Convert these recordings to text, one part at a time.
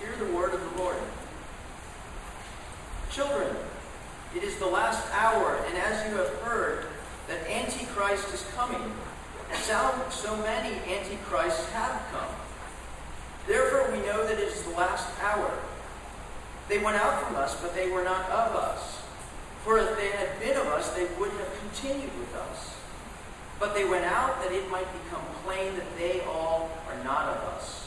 Hear the word of the Lord. Children, it is the last hour, and as you have heard that Antichrist is coming, and so many Antichrists have come. Therefore, we know that it is the last hour. They went out from us, but they were not of us. For if they had been of us, they would have continued with us. But they went out that it might become plain that they all are not of us.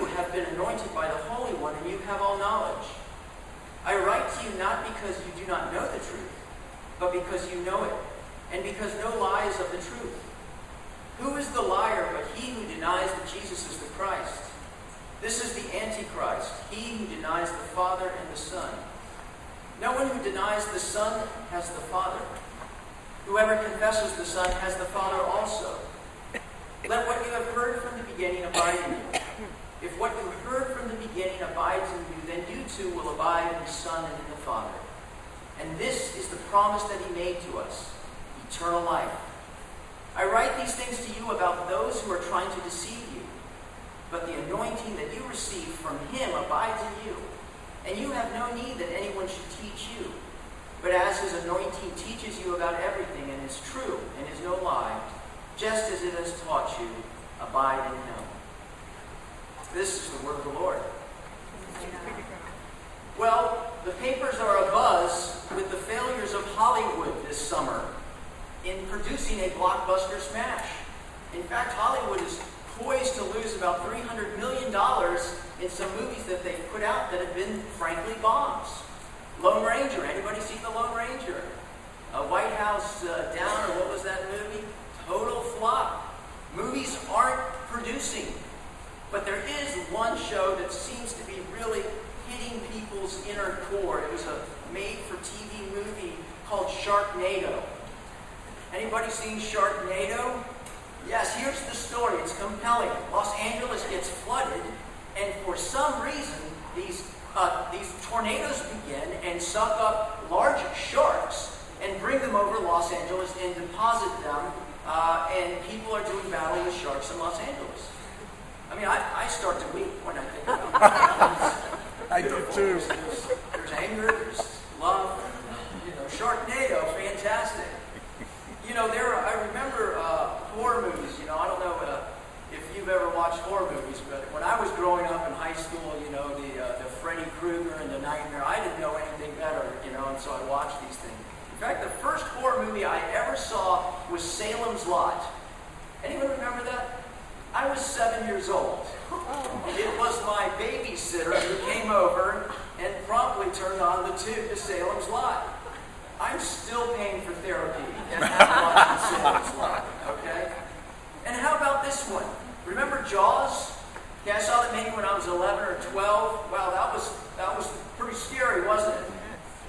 Have been anointed by the Holy One, and you have all knowledge. I write to you not because you do not know the truth, but because you know it, and because no lie is of the truth. Who is the liar but he who denies that Jesus is the Christ? This is the Antichrist, he who denies the Father and the Son. No one who denies the Son has the Father. Whoever confesses the Son has the Father also. Let what you have heard from the beginning abide in you. What you heard from the beginning abides in you, then you too will abide in the Son and in the Father. And this is the promise that he made to us, eternal life. I write these things to you about those who are trying to deceive you. But the anointing that you receive from him abides in you. And you have no need that anyone should teach you. But as his anointing teaches you about everything and is true and is no lie, just as it has taught you, abide in him. This is the word of the Lord. Well, the papers are abuzz with the failures of Hollywood this summer in producing a blockbuster smash. In fact, Hollywood is poised to lose about $300 million in some movies that they've put out that have been, frankly, bombs. Lone Ranger. Anybody seen The Lone Ranger? A White House uh, Down, or what was that movie? Total flop. Movies aren't producing. But there is one show that seems to be really hitting people's inner core. It was a made-for-TV movie called Sharknado. Anybody seen Sharknado? Yes, here's the story. It's compelling. Los Angeles gets flooded, and for some reason, these uh, these tornadoes begin and suck up large sharks and bring them over Los Angeles and deposit them, uh, and people are doing battle with sharks in Los Angeles. I mean, I, I start to weep when I think about it. I do too. There's, there's anger, there's love, you know, Sharknado, fantastic. You know, there. Are, I remember uh, horror movies. You know, I don't know uh, if you've ever watched horror movies, but when I was growing up in high school, you know, the uh, the Freddy Krueger and the Nightmare, I didn't know anything better. You know, and so I watched these things. In fact, the first horror movie I ever saw was Salem's Lot. Anyone remember that? I was seven years old. Oh. It was my babysitter who came over and promptly turned on the tube to Salem's Lot. I'm still paying for therapy and Salem's Lot. Okay? And how about this one? Remember Jaws? Yeah, I saw that maybe when I was 11 or 12. Wow, that was that was pretty scary, wasn't it?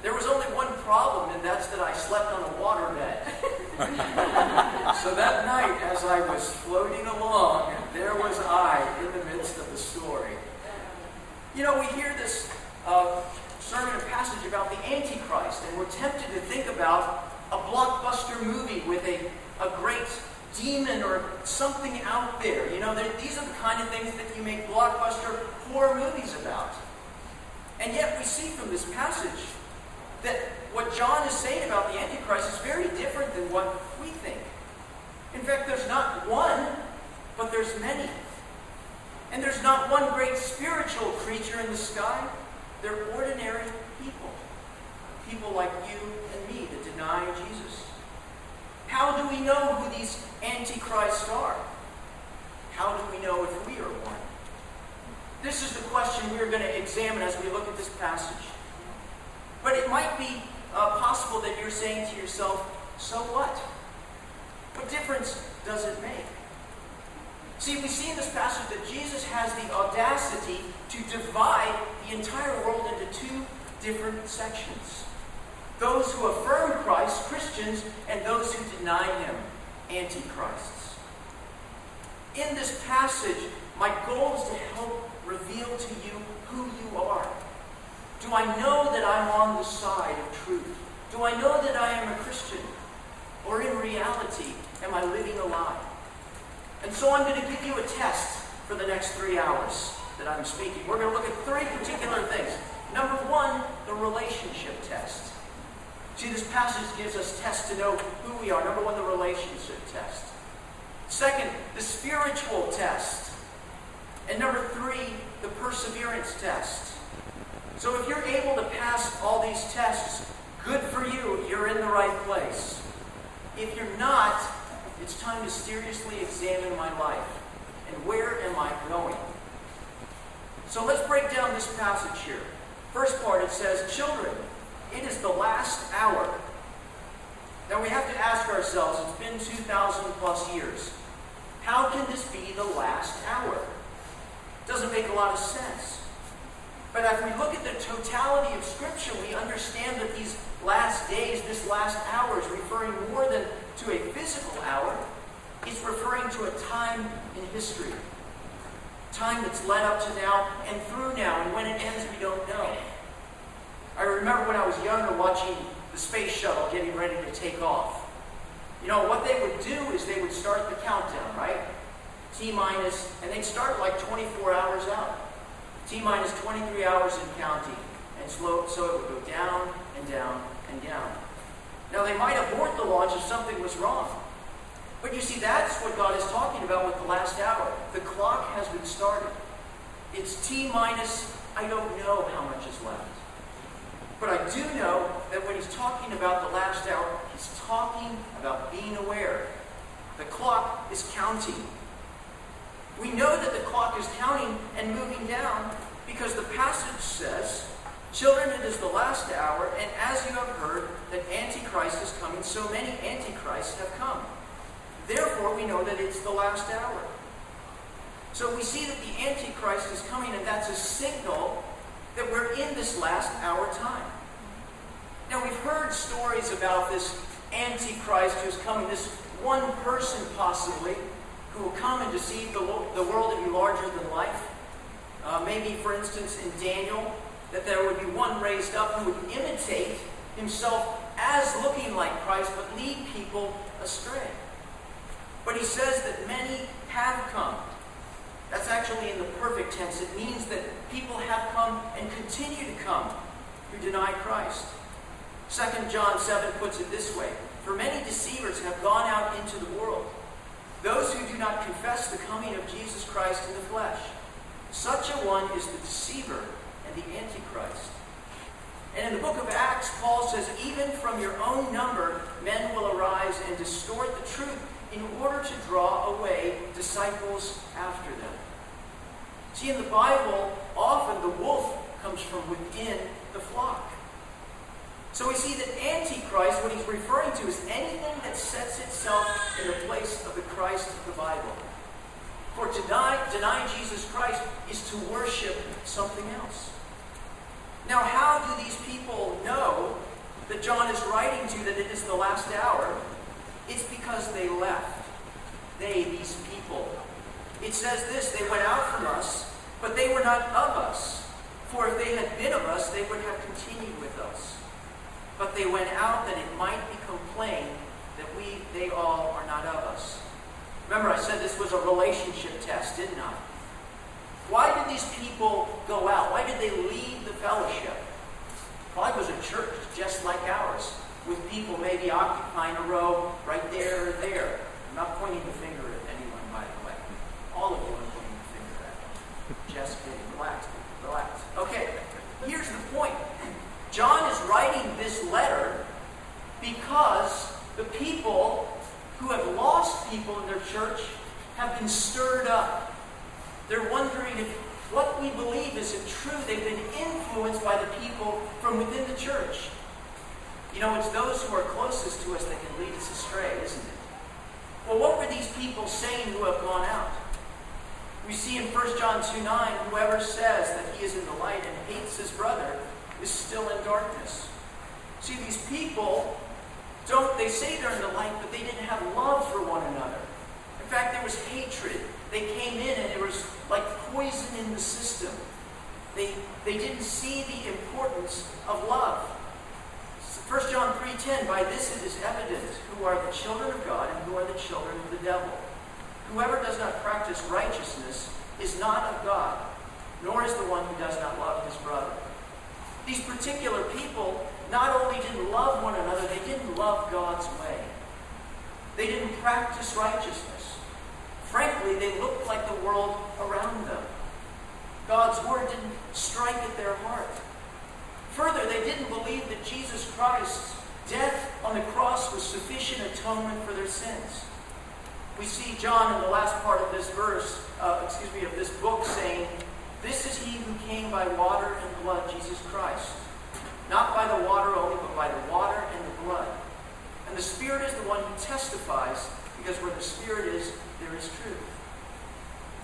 There was only one problem, and that's that I slept on a waterbed. so that night, as I was floating along, there was I in the midst of the story. You know, we hear this uh, sermon and passage about the Antichrist, and we're tempted to think about a blockbuster movie with a, a great demon or something out there. You know, these are the kind of things that you make blockbuster horror movies about. And yet we see from this passage that what John is saying about the Antichrist is very different than what we think. In fact, there's not one, but there's many. And there's not one great spiritual creature in the sky. They're ordinary people. People like you and me that deny Jesus. How do we know who these antichrists are? How do we know if we are one? This is the question we're going to examine as we look at this passage. But it might be uh, possible that you're saying to yourself, so what? What difference does it make? See, we see in this passage that Jesus has the audacity to divide the entire world into two different sections. Those who affirm Christ, Christians, and those who deny him, antichrists. In this passage, my goal is to help reveal to you who you are. Do I know that I'm on the side of truth? Do I know that I am a Christian? Or in reality, am I living a lie? And so I'm going to give you a test for the next three hours. that I'm speaking, we're going to look at three particular things. Number one, the relationship test. See, this passage gives us tests to know who we are. Number one, the relationship test. Second, the spiritual test. And number three, the perseverance test. So if you're able to pass all these tests, good for you, you're in the right place. If you're not, it's time to seriously examine my life. And where am I going? So let's break down this passage here. First part, it says, Children, it is the last hour. Now we have to ask ourselves, it's been 2,000 plus years. How can this be the last hour? Doesn't make a lot of sense. But if we look at the totality of Scripture, we understand that these last days, this last hour, is referring more than to a physical hour. It's referring to a time in history. Time that's led up to now and through now, and when it ends, we don't know. I remember when I was younger watching the space shuttle getting ready to take off. You know, what they would do is they would start the countdown, right? T minus, and they'd start like 24 hours out. T minus 23 hours in counting. And slow, so it would go down and down and down. Now, they might abort the launch if something was wrong. But you see, that's what God is talking about with the last hour. The clock has been started. It's T minus, I don't know how much is left. But I do know that when he's talking about the last hour, he's talking about being aware. The clock is counting. We know that the clock is counting and moving down because the passage says, Children, it is the last hour, and as you have heard that Antichrist is coming, so many Antichrists have come. Therefore, we know that it's the last hour. So we see that the Antichrist is coming, and that's a signal that we're in this last hour time. Now, we've heard stories about this Antichrist who's coming, this one person possibly, who will come and deceive the, the world to be larger than life. Uh, maybe, for instance, in Daniel, that there would be one raised up who would imitate himself as looking like Christ, but lead people astray. But he says that many have come. That's actually in the perfect tense. It means that people have come and continue to come who deny Christ. 2 John 7 puts it this way For many deceivers have gone out into the world, those who do not confess the coming of Jesus Christ in the flesh. Such a one is the deceiver and the antichrist. And in the book of Acts, Paul says, Even from your own number, men will arise and distort the truth in order to draw away disciples after them. See, in the Bible, often the wolf comes from within the flock. So we see that Antichrist, what he's referring to, is anything that sets itself in the place of the Christ of the Bible. For to deny, deny Jesus Christ is to worship something else. Now, how do these people know that John is writing to that it is the last hour? It's because they left. They, these people. It says this they went out from us, but they were not of us. For if they had been of us, they would have continued with us. But they went out that it might be complained that we, they all are not of us. Remember, I said this was a relationship test, didn't I? Why did these people go out? Why did they leave the fellowship? Probably was a church just like ours with people maybe occupying a row right there or there. I'm not pointing the finger at anyone, by the way. All of you are pointing the finger at. Me. Just kidding. Relax. Relax. Okay, here's the point. John is writing this letter because the people who have lost people in their church have been stirred up. They're if what we believe is true. They've been influenced by the people from within the church. You know, it's those who are closest to us that can lead us astray, isn't it? Well, what were these people saying who have gone out? We see in 1 John 2 9, whoever says that he is in the light and hates his brother is still in darkness. See, these people don't, they say they're in the light, but they didn't have love for one another. In fact, there was hatred. They came in and there was like poison in the system. They, they didn't see the importance of love. 1 John 3.10, By this it is evident who are the children of God and who are the children of the devil. Whoever does not practice righteousness is not of God, nor is the one who does not love his brother. These particular people not only didn't love one another, they didn't love God's way. They didn't practice righteousness. Frankly, they looked like the world around them. God's word didn't strike at their heart. Further, they didn't believe that Jesus Christ's death on the cross was sufficient atonement for their sins. We see John in the last part of this verse, uh, excuse me, of this book saying, This is he who came by water and blood, Jesus Christ. Not by the water only, but by the water and the blood. And the Spirit is the one who testifies, because where the Spirit is, there is truth.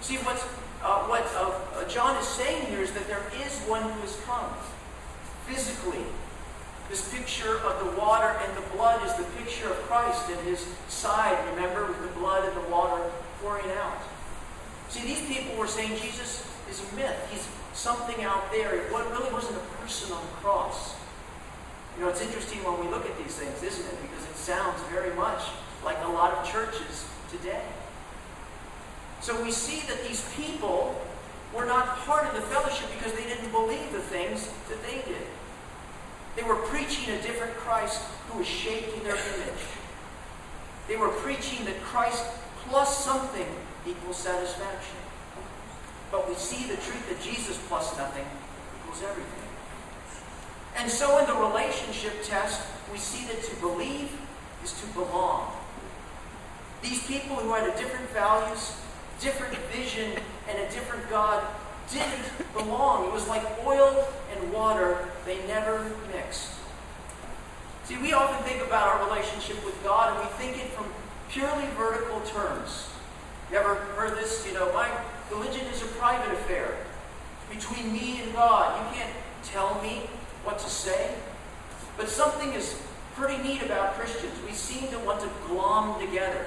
See, what's, uh, what uh, John is saying here is that there is one who has come physically. This picture of the water and the blood is the picture of Christ and his side, remember, with the blood and the water pouring out. See, these people were saying Jesus is a myth. He's something out there. It really wasn't a person on the cross. You know, it's interesting when we look at these things, isn't it? Because it sounds very much like a lot of churches today. So we see that these people were not part of the fellowship because they didn't believe the things that they did. They were preaching a different Christ who was shaped in their image. They were preaching that Christ plus something equals satisfaction. But we see the truth that Jesus plus nothing equals everything. And so in the relationship test, we see that to believe is to belong. These people who had a different values, different vision, and a different God didn't belong. It was like oil and water, they never mixed. See, we often think about our relationship with God and we think it from purely vertical terms. You ever heard this? You know, my religion is a private affair between me and God. You can't tell me what to say. But something is pretty neat about Christians. We seem to want to glom together.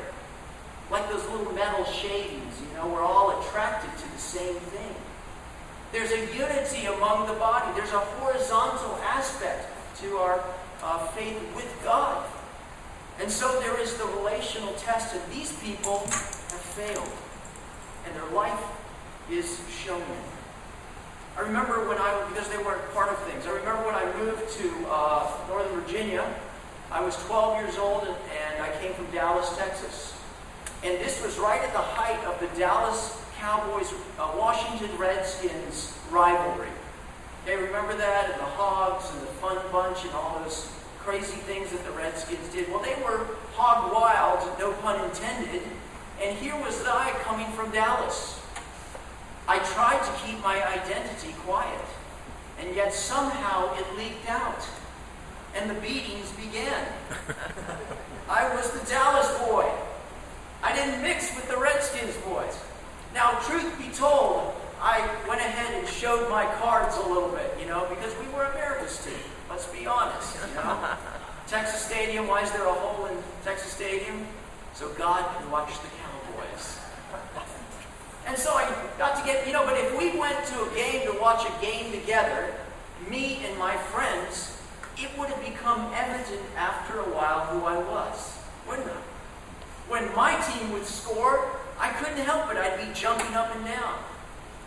Like those little metal shavings, you know, we're all attracted to the same thing. There's a unity among the body. There's a horizontal aspect to our uh, faith with God. And so there is the relational test, and these people have failed. And their life is showing I remember when I, because they weren't part of things, I remember when I moved to uh, Northern Virginia, I was 12 years old and, and I came from Dallas, Texas. And this was right at the height of the Dallas Cowboys uh, Washington Redskins rivalry. Okay, remember that? And the Hogs and the Fun Bunch and all those crazy things that the Redskins did. Well, they were hog wild, no pun intended. And here was I coming from Dallas. I tried to keep my identity quiet, and yet somehow it leaked out, and the beatings began. I was the Dallas boy. I didn't mix with the Redskins boys. Now, truth be told, I went ahead and showed my cards a little bit, you know, because we were America's team. Let's be honest, you know. Texas Stadium, why is there a hole in Texas Stadium? So God can watch the Cowboys. And so I got to get, you know, but if we went to a game to watch a game together, me and my friends, it would have become evident after a while who I was, wouldn't it? When my team would score, I couldn't help it. I'd be jumping up and down.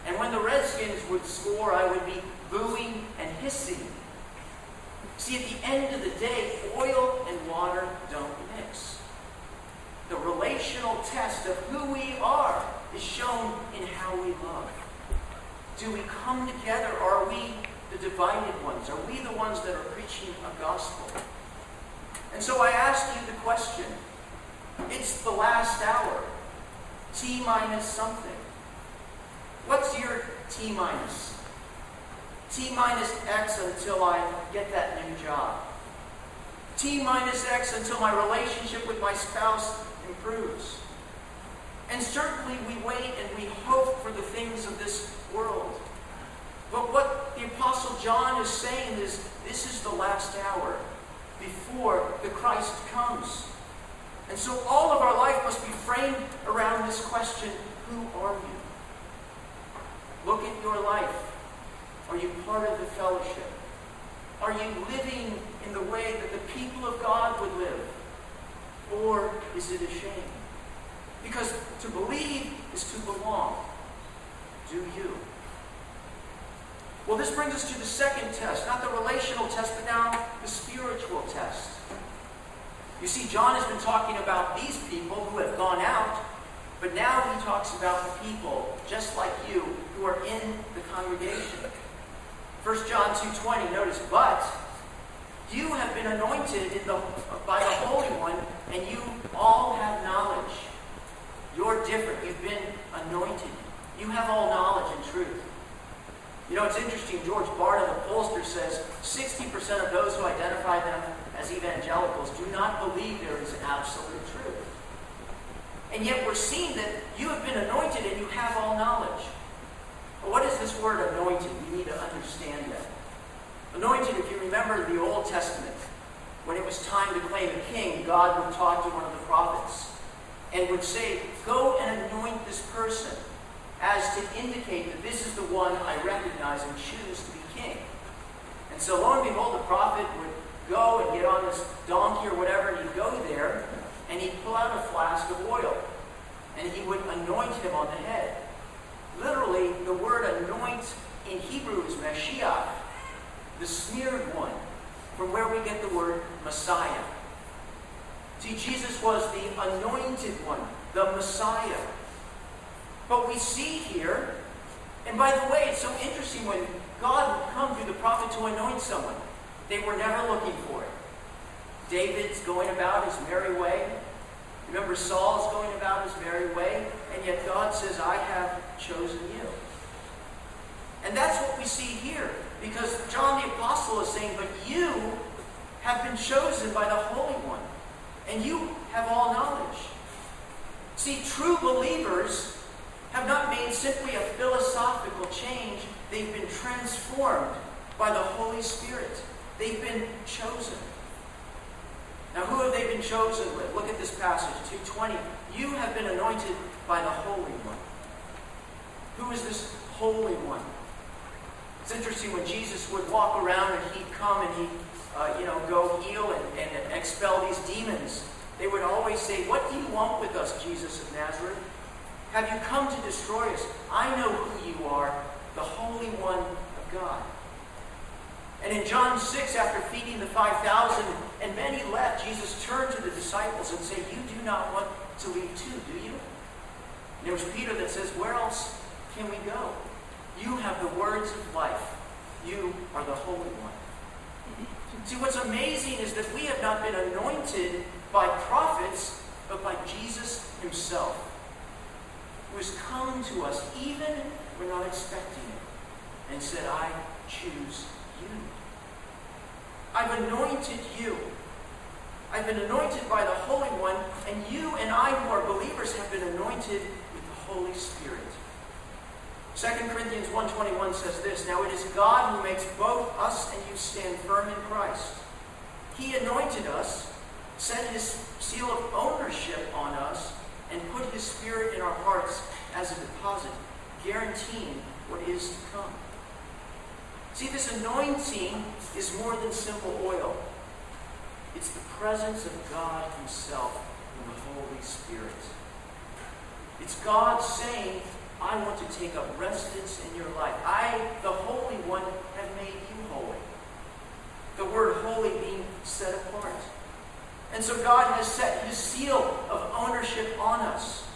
And when the Redskins would score, I would be booing and hissing. See, at the end of the day, oil and water don't mix. The relational test of who we are is shown in how we love. Do we come together are we the divided ones? Are we the ones that are preaching a gospel? And so I ask you the question. It's the last hour. T minus something. What's your T minus? T minus X until I get that new job. T minus X until my relationship with my spouse improves. And certainly we wait and we hope for the things of this world. But what the Apostle John is saying is this is the last hour before the Christ comes. And so all of our life must be framed around this question who are you? Look at your life. Are you part of the fellowship? Are you living in the way that the people of God would live? Or is it a shame? Because to believe is to belong. Do you? Well, this brings us to the second test, not the relational test, but now the spiritual test. You see, John has been talking about these people who have gone out, but now he talks about the people, just like you, who are in the congregation. 1 John 2.20, notice, but you have been anointed the, by the Holy One, and you all have knowledge. You're different. You've been anointed. You have all knowledge and truth. You know, it's interesting. George Barna, the pollster, says 60% of those who identify them as evangelicals do not believe there is absolute truth. And yet we're seeing that you have been anointed and you have all knowledge. But what is this word anointed? You need to understand that. Anointed, if you remember the Old Testament, when it was time to claim a king, God would talk to one of the prophets and would say, Go and anoint this person as to indicate that this is the one I recognize and choose to be king. And so lo and behold, the prophet would go and get on this donkey or whatever, and he'd go there, and he'd pull out a flask of oil, and he would anoint him on the head. Literally, the word anoint in Hebrew is Mashiach, the smeared one, from where we get the word Messiah. See, Jesus was the anointed one, the Messiah. But we see here, and by the way, it's so interesting when God would come through the prophet to anoint someone. They were never looking for it. David's going about his merry way. Remember, Saul's going about his merry way, and yet God says, I have chosen you. And that's what we see here, because John the Apostle is saying, But you have been chosen by the Holy One, and you have all knowledge. See, true believers have not made simply a philosophical change, they've been transformed by the Holy Spirit. They've been chosen. Now, who have they been chosen with? Look at this passage, 220. You have been anointed by the Holy One. Who is this Holy One? It's interesting when Jesus would walk around and he'd come and he'd, uh, you know, go heal and, and expel these demons. They would always say, What do you want with us, Jesus of Nazareth? Have you come to destroy us? I know who you are, the Holy One of God. And in John 6, after feeding the 5,000, and many left, Jesus turned to the disciples and said, You do not want to leave too, do you? And there was Peter that says, Where else can we go? You have the words of life. You are the Holy One. See, what's amazing is that we have not been anointed by prophets, but by Jesus himself, who has come to us even when we're not expecting it, and said, I choose you. I've anointed you. I've been anointed by the Holy One, and you and I who are believers have been anointed with the Holy Spirit. 2 Corinthians 1.21 says this, Now it is God who makes both us and you stand firm in Christ. He anointed us, set his seal of ownership on us, and put his Spirit in our hearts as a deposit, guaranteeing what is to come. See, this anointing is more than simple oil. It's the presence of God Himself and the Holy Spirit. It's God saying, I want to take up residence in your life. I, the Holy One, have made you holy. The word holy being set apart. And so God has set His seal of ownership on us.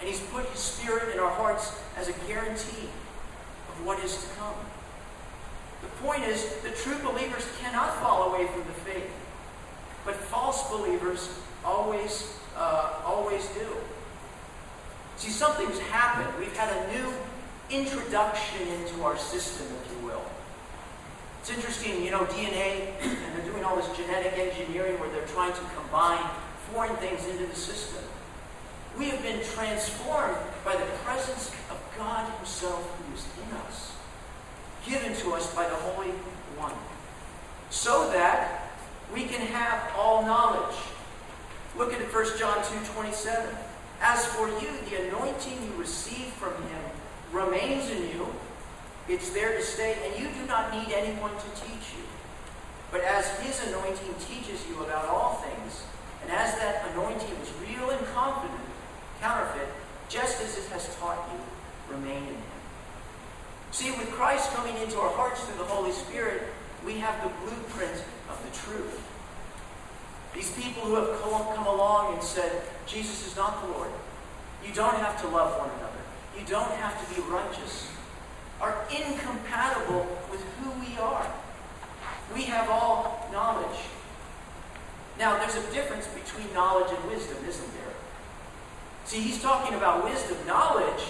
And He's put His Spirit in our hearts as a guarantee of what is to come. The point is that true believers cannot fall away from the faith, but false believers always, uh, always do. See, something's happened. We've had a new introduction into our system, if you will. It's interesting, you know, DNA, and they're doing all this genetic engineering where they're trying to combine foreign things into the system. We have been transformed by the presence of God Himself who is in us given to us by the Holy One, so that we can have all knowledge. Look at 1 John 2 27. As for you, the anointing you receive from him remains in you. It's there to stay, and you do not need anyone to teach you. But as his anointing teaches you about all things, and as that anointing is real and confident, counterfeit, just as it has taught you, remain in him. See, with Christ coming into our hearts through the Holy Spirit, we have the blueprint of the truth. These people who have come along and said, Jesus is not the Lord. You don't have to love one another. You don't have to be righteous. Are incompatible with who we are. We have all knowledge. Now, there's a difference between knowledge and wisdom, isn't there? See, he's talking about wisdom. Knowledge,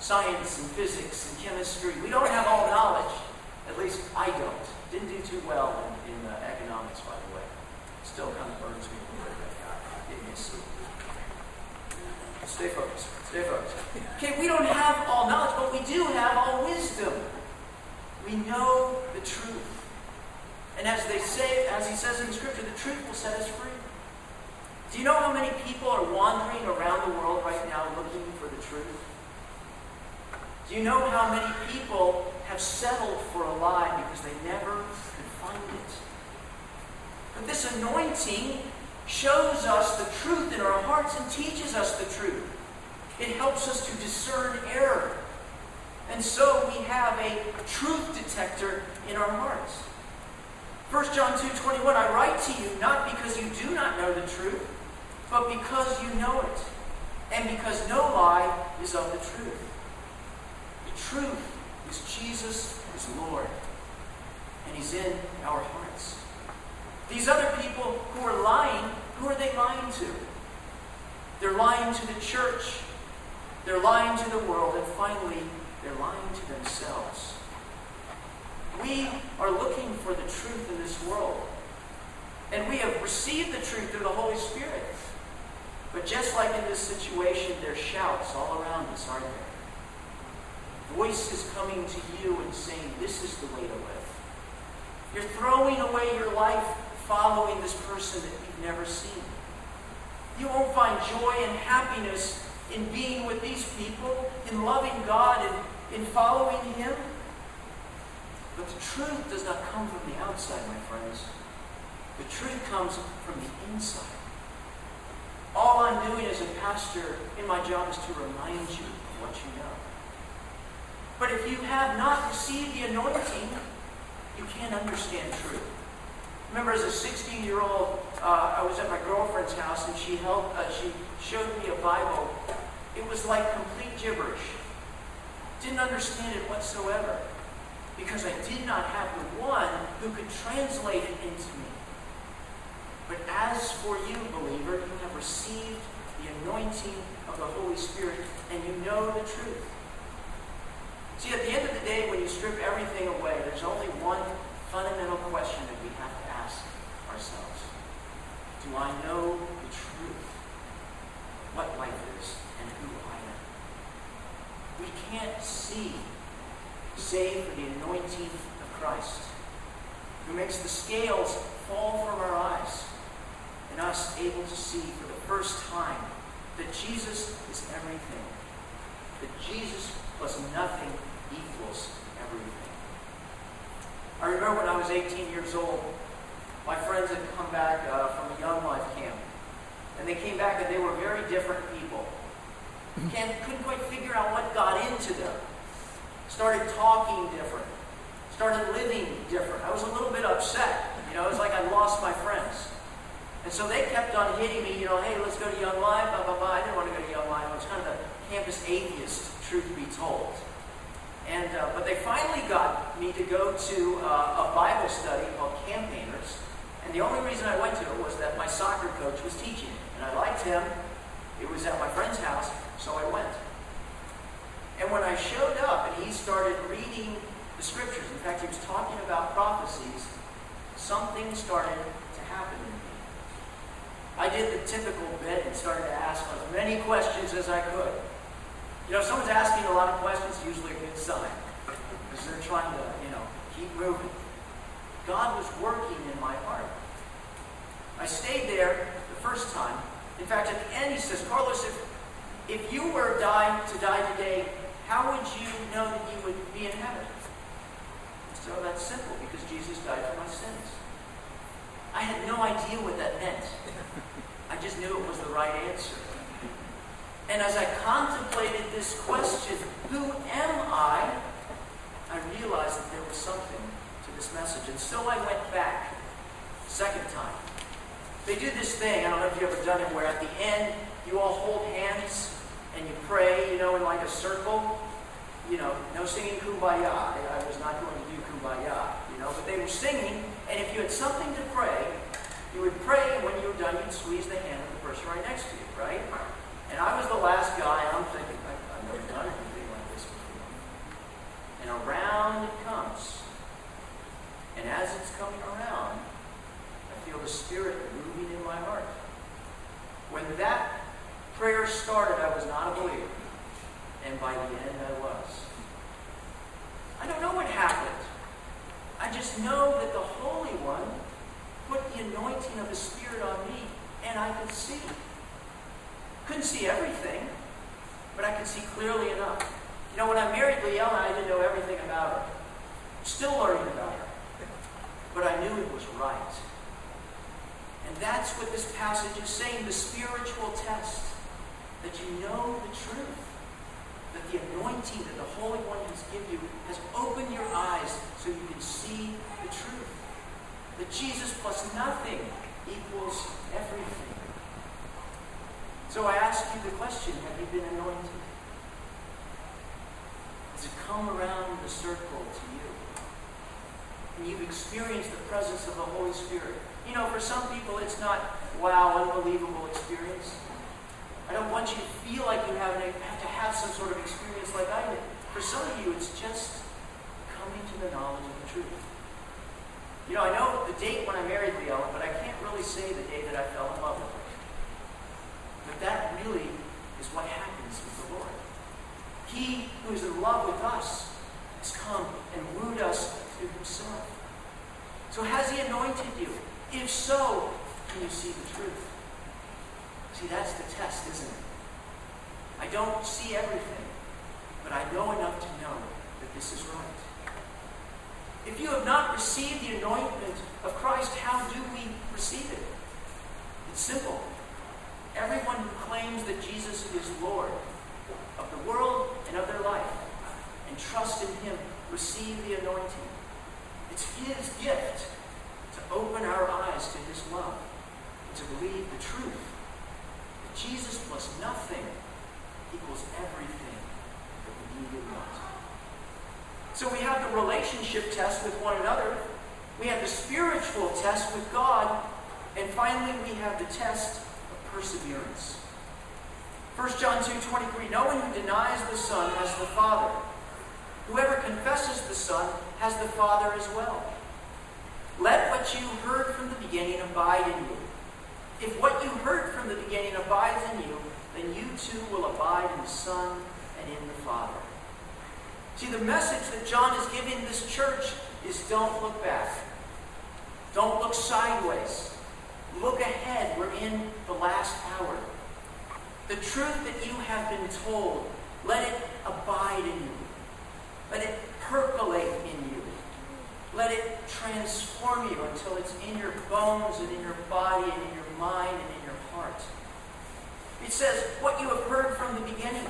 science and physics and chemistry, we don't have all knowledge. At least I don't. Didn't do too well in, in uh, economics, by the way. Still kind of burns me a little bit. Me a seat. Stay focused. Stay focused. Okay, we don't have all knowledge, but we do have all wisdom. We know the truth. And as they say, as he says in scripture, the truth will set us free. Do you know how many people are wandering around the world right now looking for the truth? Do you know how many people have settled for a lie because they never could find it? But this anointing shows us the truth in our hearts and teaches us the truth. It helps us to discern error. And so we have a truth detector in our hearts. 1 John 2 21, I write to you not because you do not know the truth, but because you know it, and because no lie is of the truth. Truth is Jesus is Lord, and He's in our hearts. These other people who are lying, who are they lying to? They're lying to the church, they're lying to the world, and finally, they're lying to themselves. We are looking for the truth in this world. And we have received the truth through the Holy Spirit. But just like in this situation, there's shouts all around us, aren't there? Voices coming to you and saying, This is the way to live. You're throwing away your life following this person that you've never seen. You won't find joy and happiness in being with these people, in loving God and in following Him. But the truth does not come from the outside, my friends. The truth comes from the inside. All I'm doing as a pastor in my job is to remind you of what you know. But if you have not received the anointing, you can't understand truth. Remember, as a 16-year-old, uh, I was at my girlfriend's house and she uh, she showed me a Bible. It was like complete gibberish. Didn't understand it whatsoever because I did not have the one who could translate it into me. But as for you, believer, you have received the anointing of the Holy Spirit and you know the truth. See, at the end of the day, when you strip everything away, there's only one fundamental question that we have to ask ourselves. Do I know the truth? What life is and who I am? We can't see save for the anointing of Christ, who makes the scales fall from our eyes and us able to see for the first time that Jesus is everything. That Jesus was nothing equals everything. I remember when I was 18 years old, my friends had come back uh, from a Young Life camp. And they came back and they were very different people. Can't, couldn't quite figure out what got into them. Started talking different. Started living different. I was a little bit upset. You know, it was like I lost my friends. And so they kept on hitting me, you know, hey, let's go to Young Life, blah, blah, blah. I didn't want to go to Young Life. I was kind of a campus atheist, truth be told. And, uh, but they finally got me to go to uh, a Bible study called Campaigners. And the only reason I went to it was that my soccer coach was teaching. And I liked him. It was at my friend's house, so I went. And when I showed up and he started reading the scriptures, in fact, he was talking about prophecies, something started to happen in me. I did the typical bit and started to ask as many questions as I could. You know, someone's asking a lot of questions, usually a good sign. Because they're trying to, you know, keep moving. God was working in my heart. I stayed there the first time. In fact, at the end, he says, Carlos, if, if you were dying to die today, how would you know that you would be in heaven? So that's simple, because Jesus died for my sins. I had no idea what that meant. I just knew it was the right answer. And as I contemplated this question, who am I? I realized that there was something to this message. And so I went back, second time. They do this thing, I don't know if you've ever done it, where at the end you all hold hands and you pray, you know, in like a circle. You know, no singing kumbaya. I, I was not going to do kumbaya, you know, but they were singing, and if you had something to pray, you would pray, and when you were done, you'd squeeze the hand of the person right next to you, right? And I was the last guy, and I'm thinking, I've never done anything like this before. And around it comes. And as it's coming around, I feel the Spirit moving in my heart. When that prayer started, I was not a believer. And by the end, I was. I don't know what happened. I just know that the Holy One put the anointing of the Spirit on me, and I could see. Couldn't see everything, but I could see clearly enough. You know, when I married Leella, I didn't know everything about her. Still learning about her. But I knew it was right. And that's what this passage is saying the spiritual test. That you know the truth. That the anointing that the Holy One has given you has opened your eyes so you can see the truth. That Jesus plus nothing equals everything. So I ask you the question have you been anointed? Has it come around the circle to you? And you've experienced the presence of the Holy Spirit. You know, for some people, it's not, wow, unbelievable experience. I don't want you to feel like you have, an, have to have some sort of experience like I did. For some of you, it's just coming to the knowledge of the truth. You know, I know the date when I married Leella, but I can't really say the day that I fell in love with her. But that really is what happens with the Lord. He is in love with us has come and wooed us to himself. So has he anointed you? If so, can you see the truth? See, that's the test, isn't it? I don't see everything, but I know enough to know that this is right. If you have not received the anointment of Christ, how do we receive it? It's simple. Everyone who claims that Jesus is Lord of the world and of their life and trust in Him receive the anointing. It's His gift to open our eyes to His love and to believe the truth that Jesus plus nothing equals everything that we need and want. So we have the relationship test with one another. We have the spiritual test with God. And finally, we have the test of perseverance. 1 John 2 23 No one who denies the Son has the Father. Whoever confesses the Son has the Father as well. Let what you heard from the beginning abide in you. If what you heard from the beginning abides in you, then you too will abide in the Son and in the Father. See, the message that John is giving this church is don't look back. Don't look sideways. Look ahead. We're in the last hour. The truth that you have been told, let it abide in you. Let it percolate in you. Let it transform you until it's in your bones and in your body and in your mind and in your heart. It says, what you have heard from the beginning.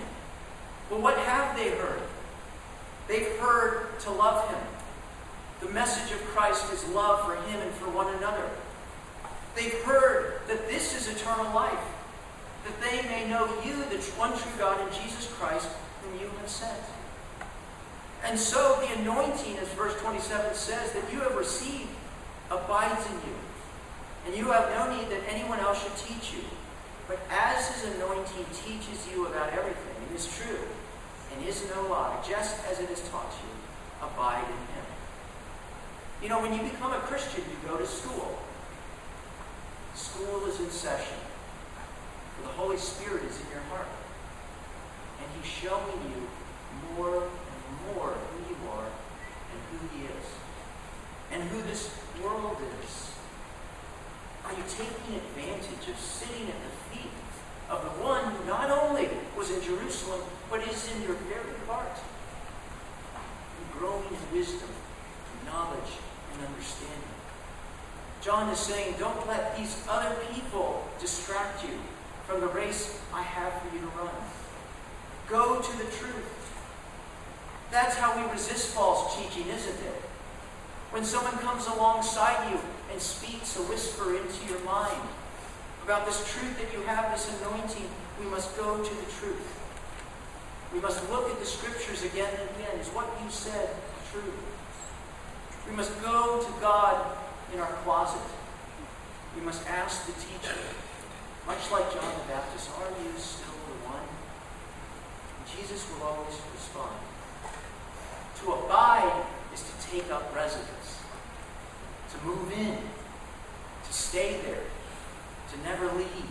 Well, what have they heard? They've heard to love him. The message of Christ is love for him and for one another. They've heard that this is eternal life, they may know you, the one true God, and Jesus Christ, whom you have sent. And so the anointing, as verse 27 says, that you have received abides in you. And you have no need that anyone else should teach you. But as his anointing teaches you about everything, it is true and is no lie, just as it has taught you, abide in him. You know, when you become a Christian, you go to school. School is in session. The Holy Spirit is in your heart. And he's showing you more and more who you are and who he is. And who this world is. Are you taking advantage of sitting at the feet of the one who not only was in Jerusalem, but is in your very heart. And growing in wisdom, knowledge, and understanding. John is saying, don't let these other people distract you from the race I have for you to run. Go to the truth. That's how we resist false teaching, isn't it? When someone comes alongside you and speaks a whisper into your mind about this truth that you have, this anointing, we must go to the truth. We must look at the scriptures again and again. Is what you said true? We must go to God in our closet. We must ask the teacher, much like John the Baptist, are you still the one? And Jesus will always respond. To abide is to take up residence, to move in, to stay there, to never leave.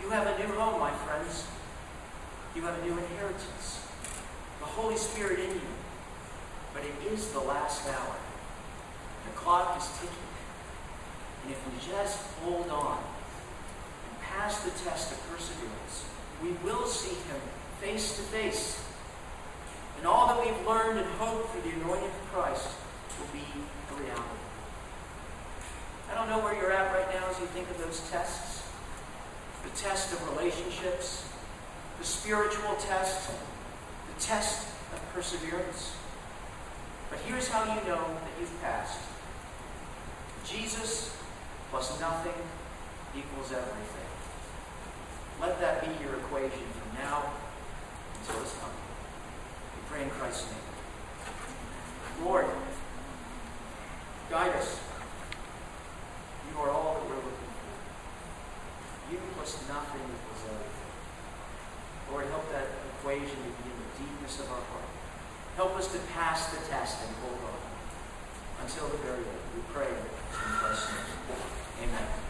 You have a new home, my friends. You have a new inheritance. The Holy Spirit in you. But it is the last hour. The clock is ticking. And if we just hold on the test of perseverance, we will see Him face to face. And all that we've learned and hoped through the anointing of Christ will be a reality. I don't know where you're at right now as you think of those tests. The test of relationships, the spiritual test, the test of perseverance. But here's how you know that you've passed. Jesus plus nothing equals everything. Let that be your equation from now until it's coming. We pray in Christ's name. Lord, guide us. You are all that we're looking for. You plus nothing equals everything. Lord, help that equation to be in the deepness of our heart. Help us to pass the test and hold on until the very end. We pray in Christ's name. Amen.